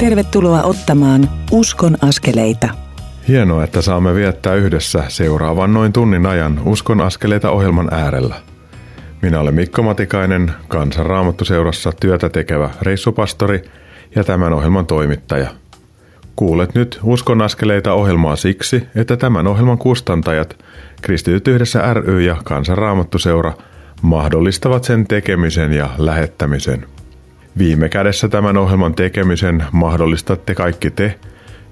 Tervetuloa ottamaan Uskon askeleita. Hienoa, että saamme viettää yhdessä seuraavan noin tunnin ajan Uskon askeleita ohjelman äärellä. Minä olen Mikko Matikainen, kansanraamattuseurassa työtä tekevä reissupastori ja tämän ohjelman toimittaja. Kuulet nyt Uskon askeleita ohjelmaa siksi, että tämän ohjelman kustantajat, Kristityt yhdessä ry ja kansanraamattuseura, mahdollistavat sen tekemisen ja lähettämisen – Viime kädessä tämän ohjelman tekemisen mahdollistatte kaikki te,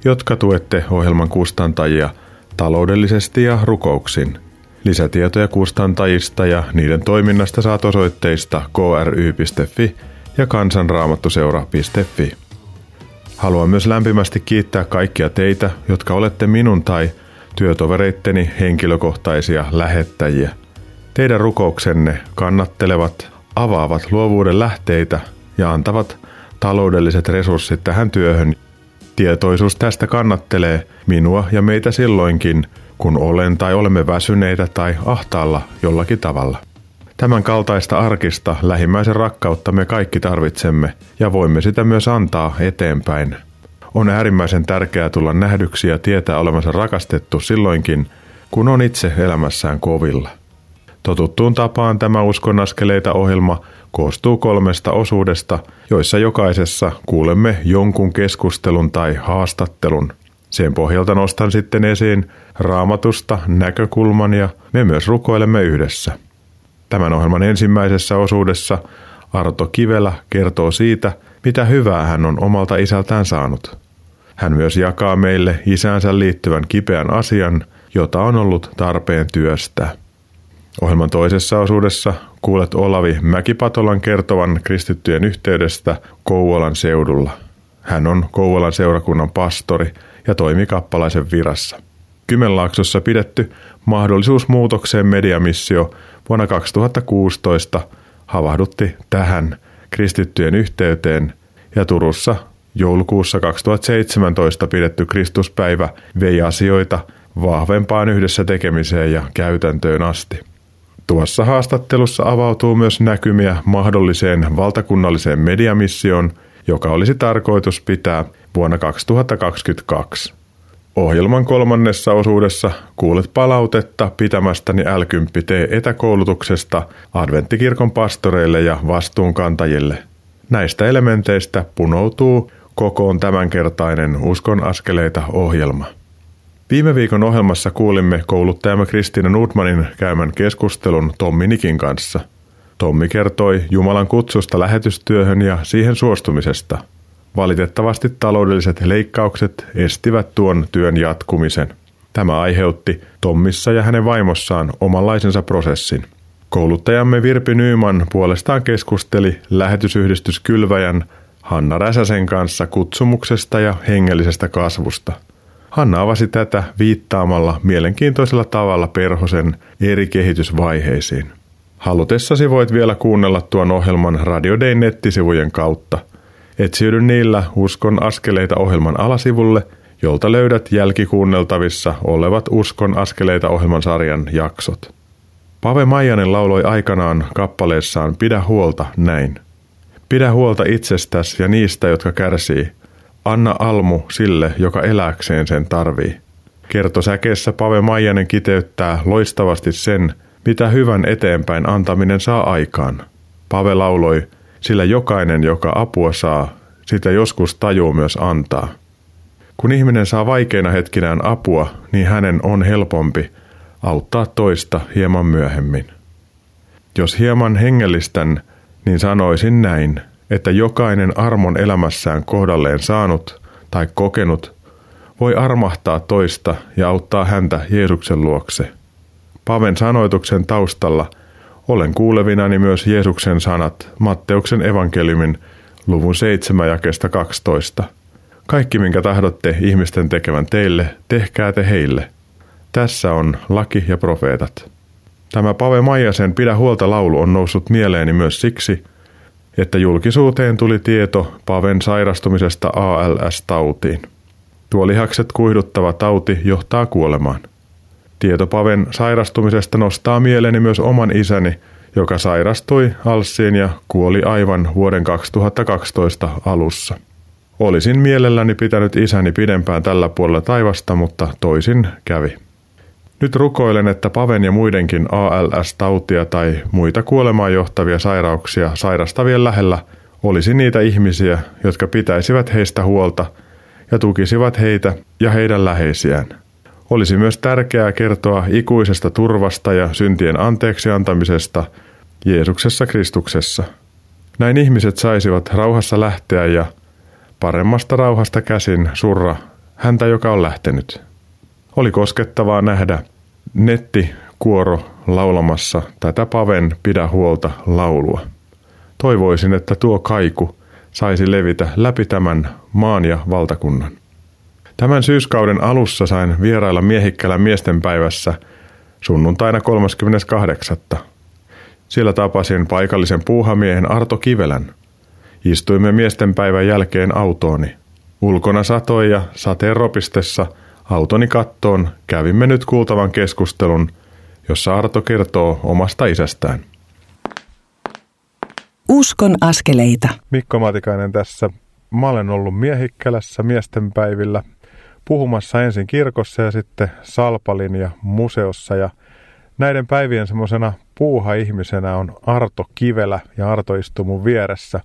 jotka tuette ohjelman kustantajia taloudellisesti ja rukouksin. Lisätietoja kustantajista ja niiden toiminnasta saat osoitteista kry.fi ja kansanraamattuseura.fi. Haluan myös lämpimästi kiittää kaikkia teitä, jotka olette minun tai työtovereitteni henkilökohtaisia lähettäjiä. Teidän rukouksenne kannattelevat, avaavat luovuuden lähteitä ja antavat taloudelliset resurssit tähän työhön. Tietoisuus tästä kannattelee minua ja meitä silloinkin, kun olen tai olemme väsyneitä tai ahtaalla jollakin tavalla. Tämän kaltaista arkista lähimmäisen rakkautta me kaikki tarvitsemme ja voimme sitä myös antaa eteenpäin. On äärimmäisen tärkeää tulla nähdyksi ja tietää olevansa rakastettu silloinkin, kun on itse elämässään kovilla. Totuttuun tapaan tämä Uskon askeleita ohjelma koostuu kolmesta osuudesta, joissa jokaisessa kuulemme jonkun keskustelun tai haastattelun. Sen pohjalta nostan sitten esiin raamatusta näkökulman ja me myös rukoilemme yhdessä. Tämän ohjelman ensimmäisessä osuudessa Arto Kivelä kertoo siitä, mitä hyvää hän on omalta isältään saanut. Hän myös jakaa meille isänsä liittyvän kipeän asian, jota on ollut tarpeen työstää. Ohjelman toisessa osuudessa kuulet Olavi Mäkipatolan kertovan kristittyjen yhteydestä Kouvolan seudulla. Hän on Kouvolan seurakunnan pastori ja toimi kappalaisen virassa. Kymenlaaksossa pidetty mahdollisuus muutokseen mediamissio vuonna 2016 havahdutti tähän kristittyjen yhteyteen ja Turussa joulukuussa 2017 pidetty Kristuspäivä vei asioita vahvempaan yhdessä tekemiseen ja käytäntöön asti. Tuossa haastattelussa avautuu myös näkymiä mahdolliseen valtakunnalliseen mediamissioon, joka olisi tarkoitus pitää vuonna 2022. Ohjelman kolmannessa osuudessa kuulet palautetta pitämästäni l etäkoulutuksesta adventtikirkon pastoreille ja vastuunkantajille. Näistä elementeistä punoutuu kokoon tämänkertainen Uskon askeleita ohjelma. Viime viikon ohjelmassa kuulimme kouluttajamme Kristiina Nordmanin käymän keskustelun Tommi Nikin kanssa. Tommi kertoi Jumalan kutsusta lähetystyöhön ja siihen suostumisesta. Valitettavasti taloudelliset leikkaukset estivät tuon työn jatkumisen. Tämä aiheutti Tommissa ja hänen vaimossaan omanlaisensa prosessin. Kouluttajamme Virpi Nyyman puolestaan keskusteli lähetysyhdistys Kylväjän Hanna Räsäsen kanssa kutsumuksesta ja hengellisestä kasvusta – Hanna avasi tätä viittaamalla mielenkiintoisella tavalla perhosen eri kehitysvaiheisiin. Halutessasi voit vielä kuunnella tuon ohjelman Radio Day nettisivujen kautta. Etsiydy niillä Uskon askeleita ohjelman alasivulle, jolta löydät jälkikuunneltavissa olevat Uskon askeleita ohjelman sarjan jaksot. Pave Maijanen lauloi aikanaan kappaleessaan Pidä huolta näin. Pidä huolta itsestäsi ja niistä, jotka kärsii, Anna almu sille, joka eläkseen sen tarvii. Kertosäkeessä Pave Maijanen kiteyttää loistavasti sen, mitä hyvän eteenpäin antaminen saa aikaan. Pave lauloi, sillä jokainen, joka apua saa, sitä joskus tajuu myös antaa. Kun ihminen saa vaikeina hetkinään apua, niin hänen on helpompi auttaa toista hieman myöhemmin. Jos hieman hengellistän, niin sanoisin näin, että jokainen armon elämässään kohdalleen saanut tai kokenut voi armahtaa toista ja auttaa häntä Jeesuksen luokse. Paven sanoituksen taustalla olen kuulevinani myös Jeesuksen sanat Matteuksen evankeliumin luvun 7 jakesta 12. Kaikki, minkä tahdotte ihmisten tekevän teille, tehkää te heille. Tässä on laki ja profeetat. Tämä Pave Maijasen Pidä huolta laulu on noussut mieleeni myös siksi, että julkisuuteen tuli tieto Paven sairastumisesta ALS-tautiin. Tuo lihakset kuihduttava tauti johtaa kuolemaan. Tieto Paven sairastumisesta nostaa mieleeni myös oman isäni, joka sairastui alssiin ja kuoli aivan vuoden 2012 alussa. Olisin mielelläni pitänyt isäni pidempään tällä puolella taivasta, mutta toisin kävi. Nyt rukoilen, että Paven ja muidenkin ALS-tautia tai muita kuolemaan johtavia sairauksia sairastavien lähellä olisi niitä ihmisiä, jotka pitäisivät heistä huolta ja tukisivat heitä ja heidän läheisiään. Olisi myös tärkeää kertoa ikuisesta turvasta ja syntien anteeksi antamisesta Jeesuksessa Kristuksessa. Näin ihmiset saisivat rauhassa lähteä ja paremmasta rauhasta käsin surra häntä, joka on lähtenyt. Oli koskettavaa nähdä nettikuoro laulamassa tätä Paven Pidä huolta laulua. Toivoisin, että tuo kaiku saisi levitä läpi tämän maan ja valtakunnan. Tämän syyskauden alussa sain vierailla miehikkälän miesten päivässä sunnuntaina 38. Siellä tapasin paikallisen puuhamiehen Arto Kivelän. Istuimme miesten päivän jälkeen autooni. Ulkona satoi ja sateen ropistessa autoni kattoon kävimme nyt kuultavan keskustelun, jossa Arto kertoo omasta isästään. Uskon askeleita. Mikko Matikainen tässä. Mä olen ollut Miehikkälässä miesten päivillä puhumassa ensin kirkossa ja sitten Salpalin ja museossa. Ja näiden päivien semmoisena puuha-ihmisenä on Arto Kivelä ja Arto istuu mun vieressä.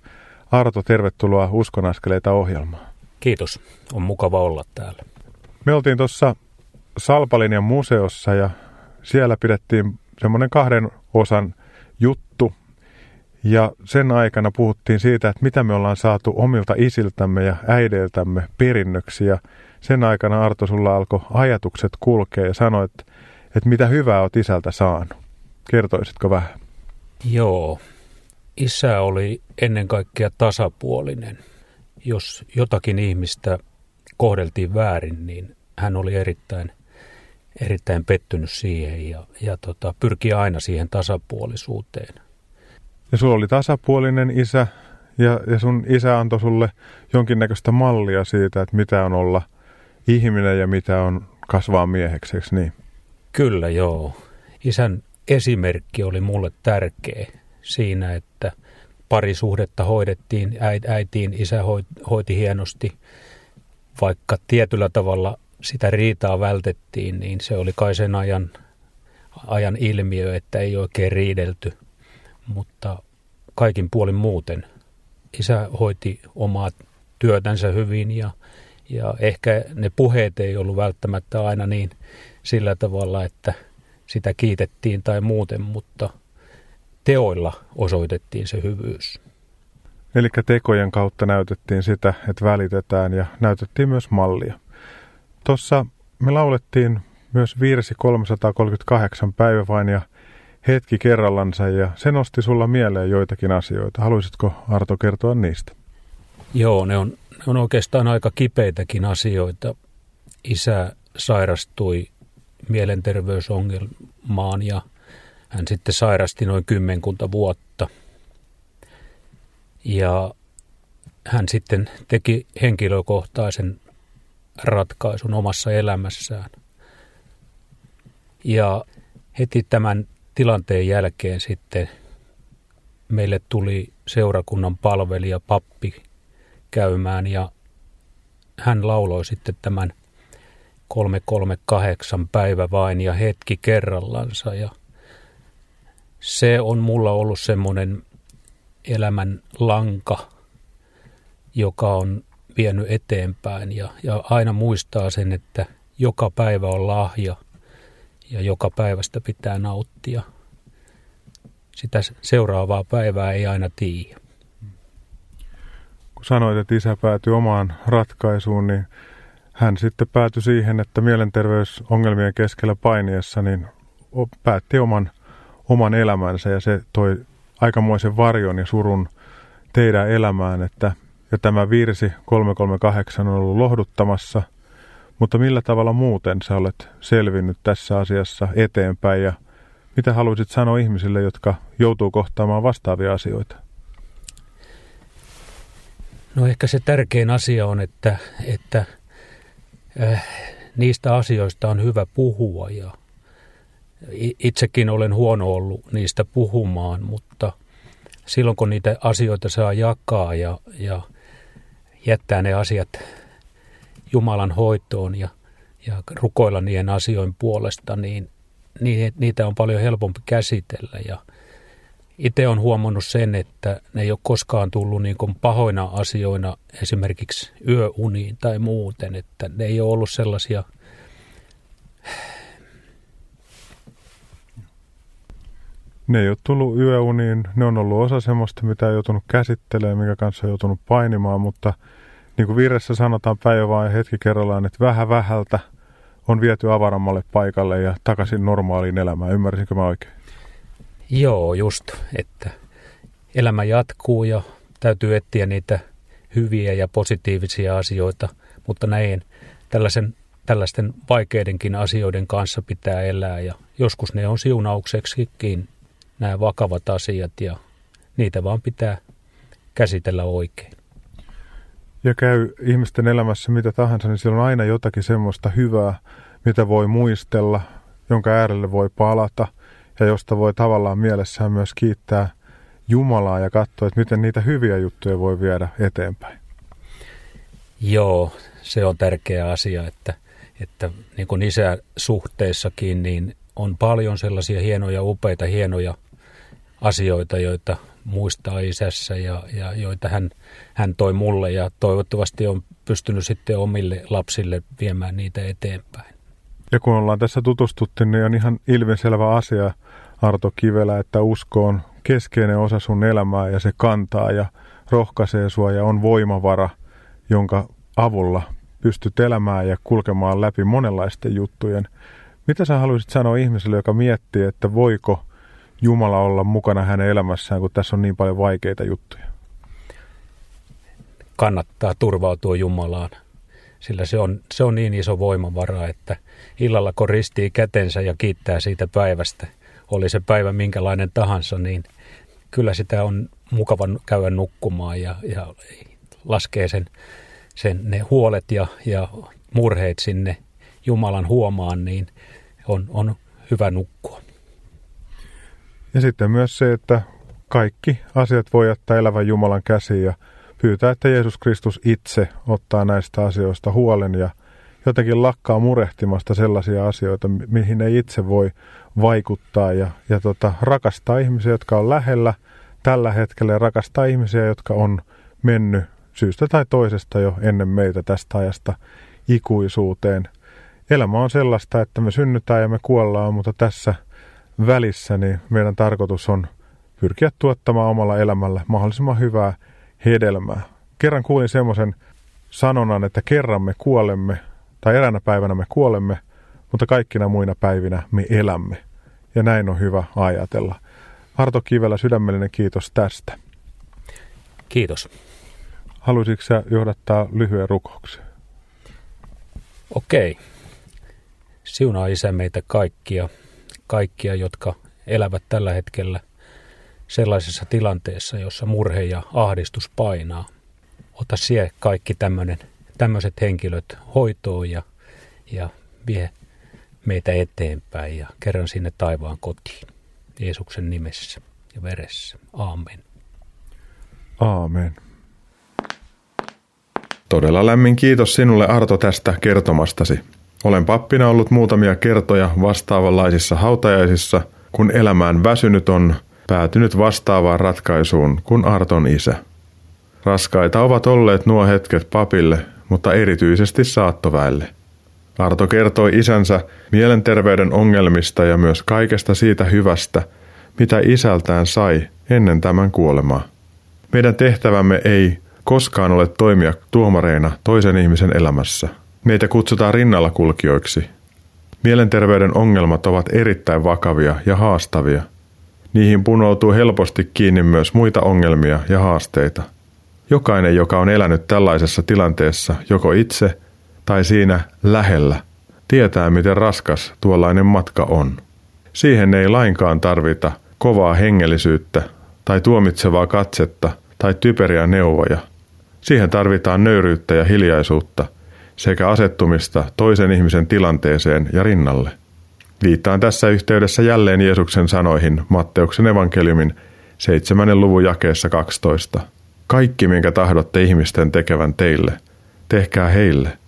Arto, tervetuloa Uskon askeleita ohjelmaan. Kiitos, on mukava olla täällä. Me oltiin tuossa Salpalinjan museossa ja siellä pidettiin semmoinen kahden osan juttu. Ja sen aikana puhuttiin siitä, että mitä me ollaan saatu omilta isiltämme ja äideiltämme perinnöksi. Ja sen aikana Arto sulla alkoi ajatukset kulkea ja sanoit, että, mitä hyvää oot isältä saanut. Kertoisitko vähän? Joo. Isä oli ennen kaikkea tasapuolinen. Jos jotakin ihmistä kohdeltiin väärin, niin hän oli erittäin, erittäin pettynyt siihen ja, ja tota, pyrki aina siihen tasapuolisuuteen. Ja sulla oli tasapuolinen isä ja, ja sun isä antoi sulle jonkinnäköistä mallia siitä, että mitä on olla ihminen ja mitä on kasvaa mieheksi, niin? Kyllä joo. Isän esimerkki oli mulle tärkeä siinä, että parisuhdetta hoidettiin äitiin, isä hoiti hienosti – vaikka tietyllä tavalla sitä riitaa vältettiin, niin se oli kai sen ajan, ajan ilmiö, että ei oikein riidelty. Mutta kaikin puolin muuten. Isä hoiti omaa työtänsä hyvin ja, ja ehkä ne puheet ei ollut välttämättä aina niin sillä tavalla, että sitä kiitettiin tai muuten, mutta teoilla osoitettiin se hyvyys. Eli tekojen kautta näytettiin sitä, että välitetään ja näytettiin myös mallia. Tuossa me laulettiin myös virsi 338 päivä vain ja hetki kerrallansa ja se nosti sulla mieleen joitakin asioita. Haluaisitko Arto kertoa niistä? Joo, ne on, ne on oikeastaan aika kipeitäkin asioita. Isä sairastui mielenterveysongelmaan ja hän sitten sairasti noin kymmenkunta vuotta – ja hän sitten teki henkilökohtaisen ratkaisun omassa elämässään. Ja heti tämän tilanteen jälkeen sitten meille tuli seurakunnan palvelija pappi käymään ja hän lauloi sitten tämän 338 päivä vain ja hetki kerrallansa ja se on mulla ollut semmoinen elämän lanka, joka on vienyt eteenpäin ja, ja aina muistaa sen, että joka päivä on lahja ja joka päivästä pitää nauttia. Sitä seuraavaa päivää ei aina tiedä. Kun sanoit, että isä päätyi omaan ratkaisuun, niin hän sitten päätyi siihen, että mielenterveysongelmien keskellä painiessa niin päätti oman, oman elämänsä ja se toi aikamoisen varjon ja surun teidän elämään, että ja tämä virsi 338 on ollut lohduttamassa, mutta millä tavalla muuten sä olet selvinnyt tässä asiassa eteenpäin ja mitä haluaisit sanoa ihmisille, jotka joutuu kohtaamaan vastaavia asioita? No ehkä se tärkein asia on, että, että äh, niistä asioista on hyvä puhua ja itsekin olen huono ollut niistä puhumaan, mutta silloin kun niitä asioita saa jakaa ja, ja, jättää ne asiat Jumalan hoitoon ja, ja rukoilla niiden asioiden puolesta, niin, niitä on paljon helpompi käsitellä. Ja itse on huomannut sen, että ne ei ole koskaan tullut niin kuin pahoina asioina esimerkiksi yöuniin tai muuten, että ne ei ole ollut sellaisia Ne ei ole tullut yöuniin, ne on ollut osa semmoista, mitä on joutunut käsittelemään, mikä kanssa on joutunut painimaan, mutta niin kuin virressä sanotaan päivä vain hetki kerrallaan, että vähän vähältä on viety avarammalle paikalle ja takaisin normaaliin elämään. Ymmärsinkö mä oikein? Joo, just, että elämä jatkuu ja täytyy etsiä niitä hyviä ja positiivisia asioita, mutta näin tällaisen, tällaisten vaikeidenkin asioiden kanssa pitää elää ja joskus ne on siunaukseksikin nämä vakavat asiat ja niitä vaan pitää käsitellä oikein. Ja käy ihmisten elämässä mitä tahansa, niin siellä on aina jotakin semmoista hyvää, mitä voi muistella, jonka äärelle voi palata ja josta voi tavallaan mielessään myös kiittää Jumalaa ja katsoa, että miten niitä hyviä juttuja voi viedä eteenpäin. Joo, se on tärkeä asia, että, että niin kuin isäsuhteissakin, niin on paljon sellaisia hienoja, upeita, hienoja asioita, joita muistaa isässä ja, ja joita hän, hän toi mulle ja toivottavasti on pystynyt sitten omille lapsille viemään niitä eteenpäin. Ja kun ollaan tässä tutustuttu, niin on ihan ilmiselvä asia, Arto Kivelä, että usko on keskeinen osa sun elämää ja se kantaa ja rohkaisee sua ja on voimavara, jonka avulla pystyt elämään ja kulkemaan läpi monenlaisten juttujen. Mitä sä haluaisit sanoa ihmiselle, joka miettii, että voiko – Jumala olla mukana hänen elämässään, kun tässä on niin paljon vaikeita juttuja? Kannattaa turvautua Jumalaan, sillä se on, se on niin iso voimavara, että illalla kun ristii kätensä ja kiittää siitä päivästä, oli se päivä minkälainen tahansa, niin kyllä sitä on mukava käydä nukkumaan ja, ja laskee sen, sen, ne huolet ja, ja murheet sinne Jumalan huomaan, niin on, on hyvä nukkua. Ja sitten myös se, että kaikki asiat voi jättää elävän Jumalan käsiin ja pyytää, että Jeesus Kristus itse ottaa näistä asioista huolen ja jotenkin lakkaa murehtimasta sellaisia asioita, mihin ei itse voi vaikuttaa ja, ja tota, rakastaa ihmisiä, jotka on lähellä tällä hetkellä ja rakastaa ihmisiä, jotka on mennyt syystä tai toisesta jo ennen meitä tästä ajasta ikuisuuteen. Elämä on sellaista, että me synnytään ja me kuollaan, mutta tässä – välissä, niin meidän tarkoitus on pyrkiä tuottamaan omalla elämällä mahdollisimman hyvää hedelmää. Kerran kuulin semmoisen sanonnan, että kerran me kuolemme, tai eräänä päivänä me kuolemme, mutta kaikkina muina päivinä me elämme. Ja näin on hyvä ajatella. Arto Kivelä, sydämellinen kiitos tästä. Kiitos. Haluaisitko sä johdattaa lyhyen rukouksen? Okei. Siunaa Isä meitä kaikkia kaikkia, jotka elävät tällä hetkellä sellaisessa tilanteessa, jossa murhe ja ahdistus painaa. Ota sie kaikki tämmöiset henkilöt hoitoon ja, ja vie meitä eteenpäin ja kerran sinne taivaan kotiin. Jeesuksen nimessä ja veressä. Aamen. Aamen. Todella lämmin kiitos sinulle Arto tästä kertomastasi. Olen pappina ollut muutamia kertoja vastaavanlaisissa hautajaisissa, kun elämään väsynyt on päätynyt vastaavaan ratkaisuun kuin Arton isä. Raskaita ovat olleet nuo hetket papille, mutta erityisesti saattoväelle. Arto kertoi isänsä mielenterveyden ongelmista ja myös kaikesta siitä hyvästä, mitä isältään sai ennen tämän kuolemaa. Meidän tehtävämme ei koskaan ole toimia tuomareina toisen ihmisen elämässä – Meitä kutsutaan rinnalla kulkijoiksi. Mielenterveyden ongelmat ovat erittäin vakavia ja haastavia. Niihin punoutuu helposti kiinni myös muita ongelmia ja haasteita. Jokainen, joka on elänyt tällaisessa tilanteessa joko itse tai siinä lähellä, tietää miten raskas tuollainen matka on. Siihen ei lainkaan tarvita kovaa hengellisyyttä tai tuomitsevaa katsetta tai typeriä neuvoja. Siihen tarvitaan nöyryyttä ja hiljaisuutta – sekä asettumista toisen ihmisen tilanteeseen ja rinnalle. Viittaan tässä yhteydessä jälleen Jeesuksen sanoihin Matteuksen evankeliumin 7. luvun jakeessa 12. Kaikki, minkä tahdotte ihmisten tekevän teille, tehkää heille.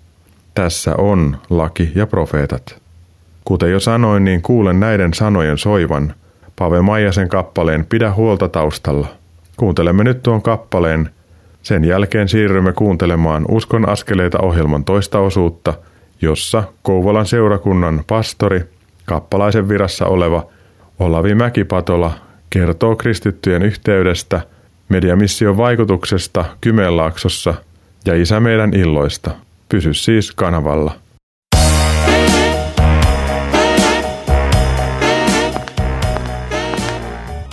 Tässä on laki ja profeetat. Kuten jo sanoin, niin kuulen näiden sanojen soivan. Pave Maijasen kappaleen Pidä huolta taustalla. Kuuntelemme nyt tuon kappaleen. Sen jälkeen siirrymme kuuntelemaan Uskon askeleita ohjelman toista osuutta, jossa Kouvolan seurakunnan pastori, kappalaisen virassa oleva Olavi Mäkipatola kertoo kristittyjen yhteydestä, mediamission vaikutuksesta Kymenlaaksossa ja Isä meidän illoista. Pysy siis kanavalla.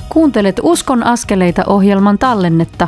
Kuuntelet Uskon askeleita ohjelman tallennetta,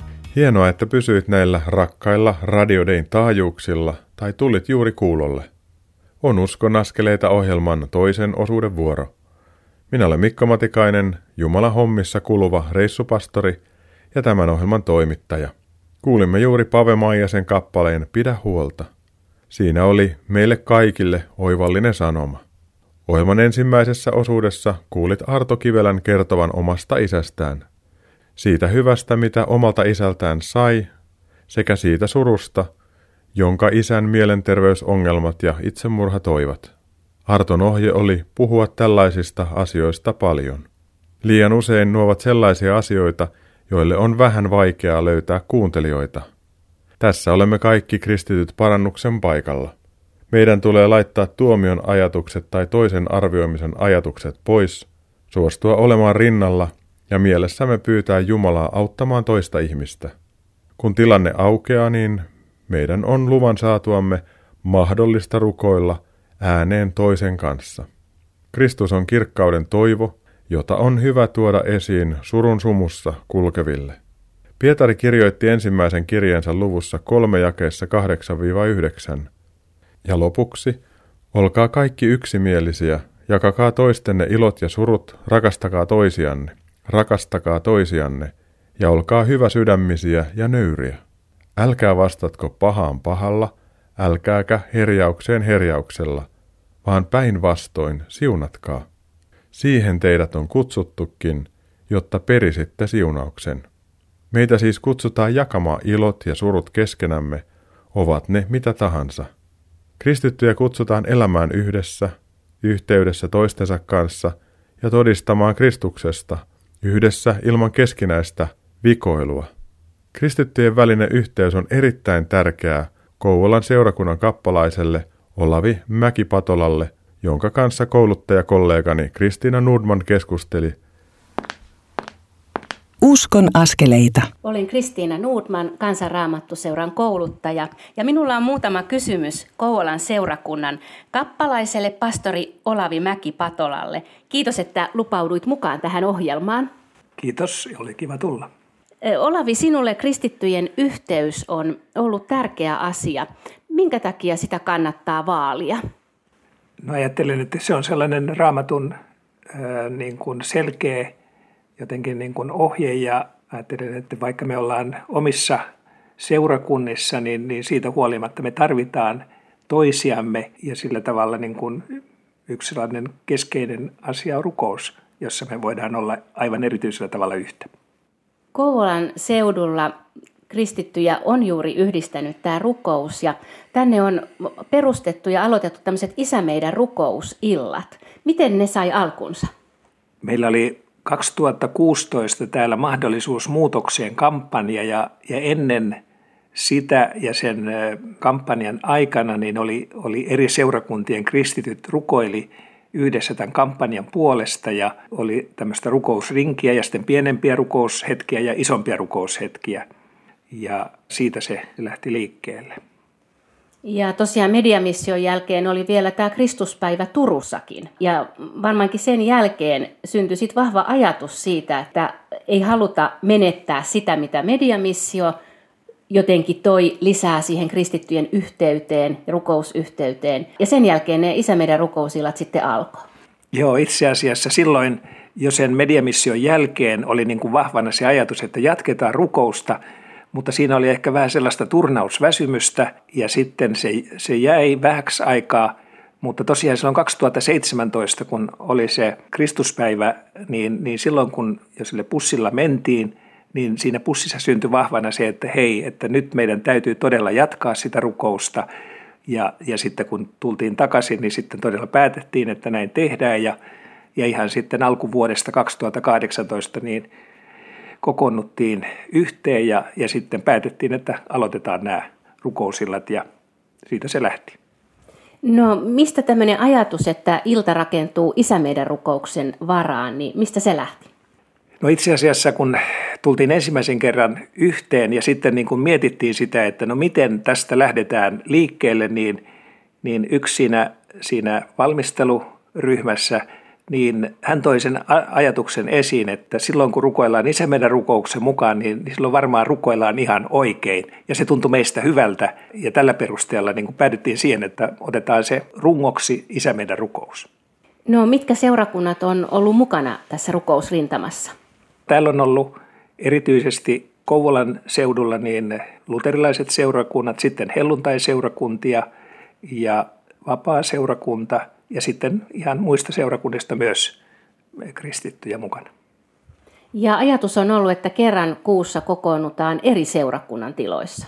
Hienoa, että pysyit näillä rakkailla radiodein taajuuksilla tai tulit juuri kuulolle. On Uskon askeleita ohjelman toisen osuuden vuoro. Minä olen Mikko Matikainen, Jumala hommissa kuluva reissupastori ja tämän ohjelman toimittaja. Kuulimme juuri Pave Maijasen kappaleen Pidä huolta. Siinä oli meille kaikille oivallinen sanoma. Ohjelman ensimmäisessä osuudessa kuulit Arto Kivelän kertovan omasta isästään. Siitä hyvästä, mitä omalta isältään sai, sekä siitä surusta, jonka isän mielenterveysongelmat ja itsemurha toivat. Arton ohje oli puhua tällaisista asioista paljon. Liian usein nuovat sellaisia asioita, joille on vähän vaikeaa löytää kuuntelijoita. Tässä olemme kaikki kristityt parannuksen paikalla. Meidän tulee laittaa tuomion ajatukset tai toisen arvioimisen ajatukset pois, suostua olemaan rinnalla ja mielessämme pyytää Jumalaa auttamaan toista ihmistä. Kun tilanne aukeaa, niin meidän on luvan saatuamme mahdollista rukoilla ääneen toisen kanssa. Kristus on kirkkauden toivo, jota on hyvä tuoda esiin surun sumussa kulkeville. Pietari kirjoitti ensimmäisen kirjeensa luvussa kolme jakeessa 8-9. Ja lopuksi, olkaa kaikki yksimielisiä, jakakaa toistenne ilot ja surut, rakastakaa toisianne, rakastakaa toisianne, ja olkaa hyvä sydämisiä ja nöyriä. Älkää vastatko pahaan pahalla, älkääkä herjaukseen herjauksella, vaan päinvastoin siunatkaa. Siihen teidät on kutsuttukin, jotta perisitte siunauksen. Meitä siis kutsutaan jakamaan ilot ja surut keskenämme, ovat ne mitä tahansa. Kristittyjä kutsutaan elämään yhdessä, yhteydessä toistensa kanssa ja todistamaan Kristuksesta, yhdessä ilman keskinäistä vikoilua. Kristittyjen välinen yhteys on erittäin tärkeää Kouvolan seurakunnan kappalaiselle Olavi Mäkipatolalle, jonka kanssa kouluttajakollegani Kristiina Nordman keskusteli Uskon askeleita. Olin Kristiina Nordman, kansanraamattuseuran kouluttaja, ja minulla on muutama kysymys Kouvolan seurakunnan kappalaiselle pastori Olavi Mäki-Patolalle. Kiitos, että lupauduit mukaan tähän ohjelmaan. Kiitos, oli kiva tulla. Olavi, sinulle kristittyjen yhteys on ollut tärkeä asia. Minkä takia sitä kannattaa vaalia? No ajattelen, että se on sellainen raamatun äh, niin kuin selkeä jotenkin niin kuin ohje ja ajattelen, että vaikka me ollaan omissa seurakunnissa, niin, niin siitä huolimatta me tarvitaan toisiamme ja sillä tavalla niin kuin yksi sellainen keskeinen asia on rukous, jossa me voidaan olla aivan erityisellä tavalla yhtä. Kouvolan seudulla kristittyjä on juuri yhdistänyt tämä rukous ja tänne on perustettu ja aloitettu tämmöiset Isä meidän rukousillat. Miten ne sai alkunsa? Meillä oli 2016 täällä mahdollisuus muutokseen kampanja ja, ja ennen sitä ja sen kampanjan aikana niin oli, oli eri seurakuntien kristityt rukoili yhdessä tämän kampanjan puolesta ja oli tämmöistä rukousrinkiä ja sitten pienempiä rukoushetkiä ja isompia rukoushetkiä. Ja siitä se lähti liikkeelle. Ja tosiaan mediamission jälkeen oli vielä tämä Kristuspäivä Turussakin. Ja varmaankin sen jälkeen syntyi sit vahva ajatus siitä, että ei haluta menettää sitä, mitä mediamissio jotenkin toi lisää siihen kristittyjen yhteyteen, rukousyhteyteen. Ja sen jälkeen ne Isä meidän sitten alkoi. Joo, itse asiassa silloin jo sen mediamission jälkeen oli niin kuin vahvana se ajatus, että jatketaan rukousta, mutta siinä oli ehkä vähän sellaista turnausväsymystä ja sitten se, se jäi vähäksi aikaa. Mutta tosiaan silloin 2017, kun oli se Kristuspäivä, niin, niin silloin kun jo sille pussilla mentiin, niin siinä pussissa syntyi vahvana se, että hei, että nyt meidän täytyy todella jatkaa sitä rukousta. Ja, ja sitten kun tultiin takaisin, niin sitten todella päätettiin, että näin tehdään. Ja, ja ihan sitten alkuvuodesta 2018 niin kokoonnuttiin yhteen ja, ja sitten päätettiin, että aloitetaan nämä rukousillat ja siitä se lähti. No mistä tämmöinen ajatus, että ilta rakentuu Isä meidän rukouksen varaan, niin mistä se lähti? No itse asiassa kun tultiin ensimmäisen kerran yhteen ja sitten niin kuin mietittiin sitä, että no miten tästä lähdetään liikkeelle, niin, niin yksi siinä, siinä valmisteluryhmässä, niin hän toi sen ajatuksen esiin, että silloin kun rukoillaan isä meidän rukouksen mukaan, niin, niin silloin varmaan rukoillaan ihan oikein. Ja se tuntui meistä hyvältä ja tällä perusteella niin kuin päädyttiin siihen, että otetaan se rungoksi isä meidän rukous. No mitkä seurakunnat on ollut mukana tässä rukousrintamassa? Täällä on ollut erityisesti Kouvolan seudulla niin luterilaiset seurakunnat, sitten helluntai-seurakuntia ja vapaa-seurakunta ja sitten ihan muista seurakunnista myös kristittyjä mukana. Ja ajatus on ollut, että kerran kuussa kokoonnutaan eri seurakunnan tiloissa.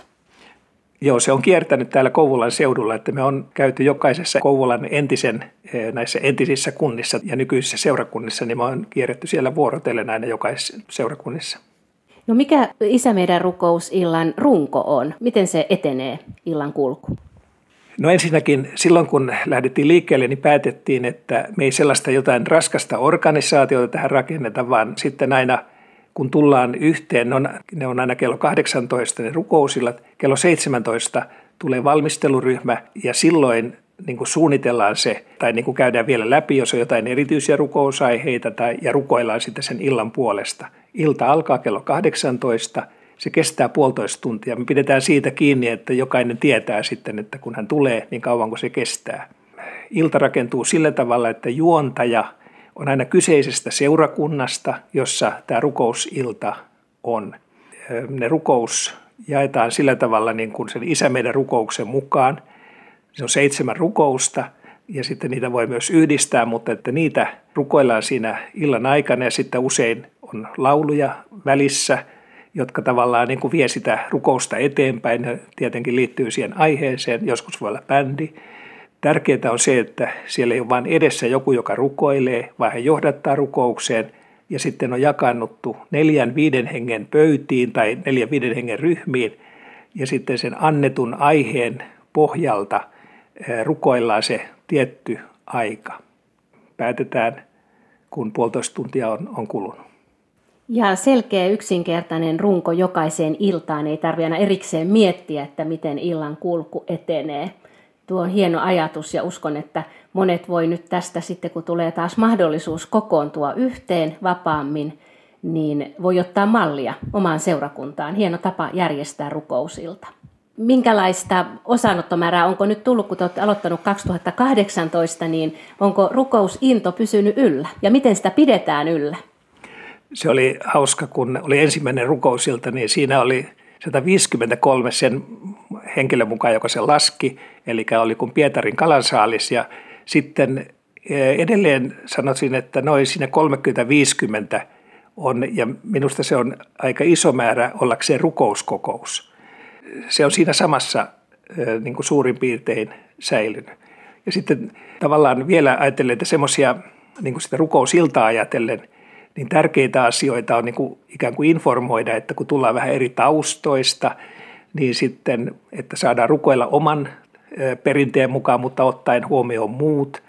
Joo, se on kiertänyt täällä Kouvolan seudulla, että me on käyty jokaisessa Kouvolan entisen, eh, näissä entisissä kunnissa ja nykyisissä seurakunnissa, niin me on kierretty siellä vuorotellen aina jokaisessa seurakunnissa. No mikä Isä meidän rukousillan runko on? Miten se etenee illan kulku? No ensinnäkin silloin kun lähdettiin liikkeelle, niin päätettiin, että me ei sellaista jotain raskasta organisaatiota tähän rakenneta, vaan sitten aina kun tullaan yhteen, ne on, ne on aina kello 18 ne rukousillat, kello 17 tulee valmisteluryhmä ja silloin niin kuin suunnitellaan se, tai niin kuin käydään vielä läpi, jos on jotain erityisiä rukousaiheita, tai, ja rukoillaan sitten sen illan puolesta. Ilta alkaa kello 18, se kestää puolitoista tuntia. Me pidetään siitä kiinni, että jokainen tietää sitten, että kun hän tulee, niin kauan kuin se kestää. Ilta rakentuu sillä tavalla, että juontaja on aina kyseisestä seurakunnasta, jossa tämä rukousilta on. Ne rukous jaetaan sillä tavalla niin kuin sen isä meidän rukouksen mukaan. Se on seitsemän rukousta ja sitten niitä voi myös yhdistää, mutta että niitä rukoillaan siinä illan aikana ja sitten usein on lauluja välissä – jotka tavallaan niin kuin vie sitä rukousta eteenpäin. Ne tietenkin liittyy siihen aiheeseen, joskus voi olla bändi. Tärkeää on se, että siellä ei ole vain edessä joku, joka rukoilee, vaan he johdattaa rukoukseen ja sitten on jakannuttu neljän viiden hengen pöytiin tai neljän viiden hengen ryhmiin ja sitten sen annetun aiheen pohjalta rukoillaan se tietty aika. Päätetään, kun puolitoista tuntia on, on kulunut. Ja selkeä yksinkertainen runko jokaiseen iltaan, ei tarvitse aina erikseen miettiä, että miten illan kulku etenee. Tuo on hieno ajatus ja uskon, että monet voi nyt tästä sitten, kun tulee taas mahdollisuus kokoontua yhteen vapaammin, niin voi ottaa mallia omaan seurakuntaan. Hieno tapa järjestää rukousilta. Minkälaista osanottomäärää onko nyt tullut, kun te olette aloittanut 2018, niin onko rukousinto pysynyt yllä ja miten sitä pidetään yllä? Se oli hauska, kun oli ensimmäinen rukousilta, niin siinä oli 153 sen henkilön mukaan, joka se laski, eli oli kuin Pietarin kalansaalis. Ja sitten eh, edelleen sanoisin, että noin sinne 30-50 on, ja minusta se on aika iso määrä ollakseen rukouskokous. Se on siinä samassa eh, niin kuin suurin piirtein säilynyt. Ja sitten tavallaan vielä ajattelen, että semmoisia niin kuin sitä rukousiltaa ajatellen – niin tärkeitä asioita on niin kuin ikään kuin informoida, että kun tullaan vähän eri taustoista, niin sitten, että saadaan rukoilla oman perinteen mukaan, mutta ottaen huomioon muut.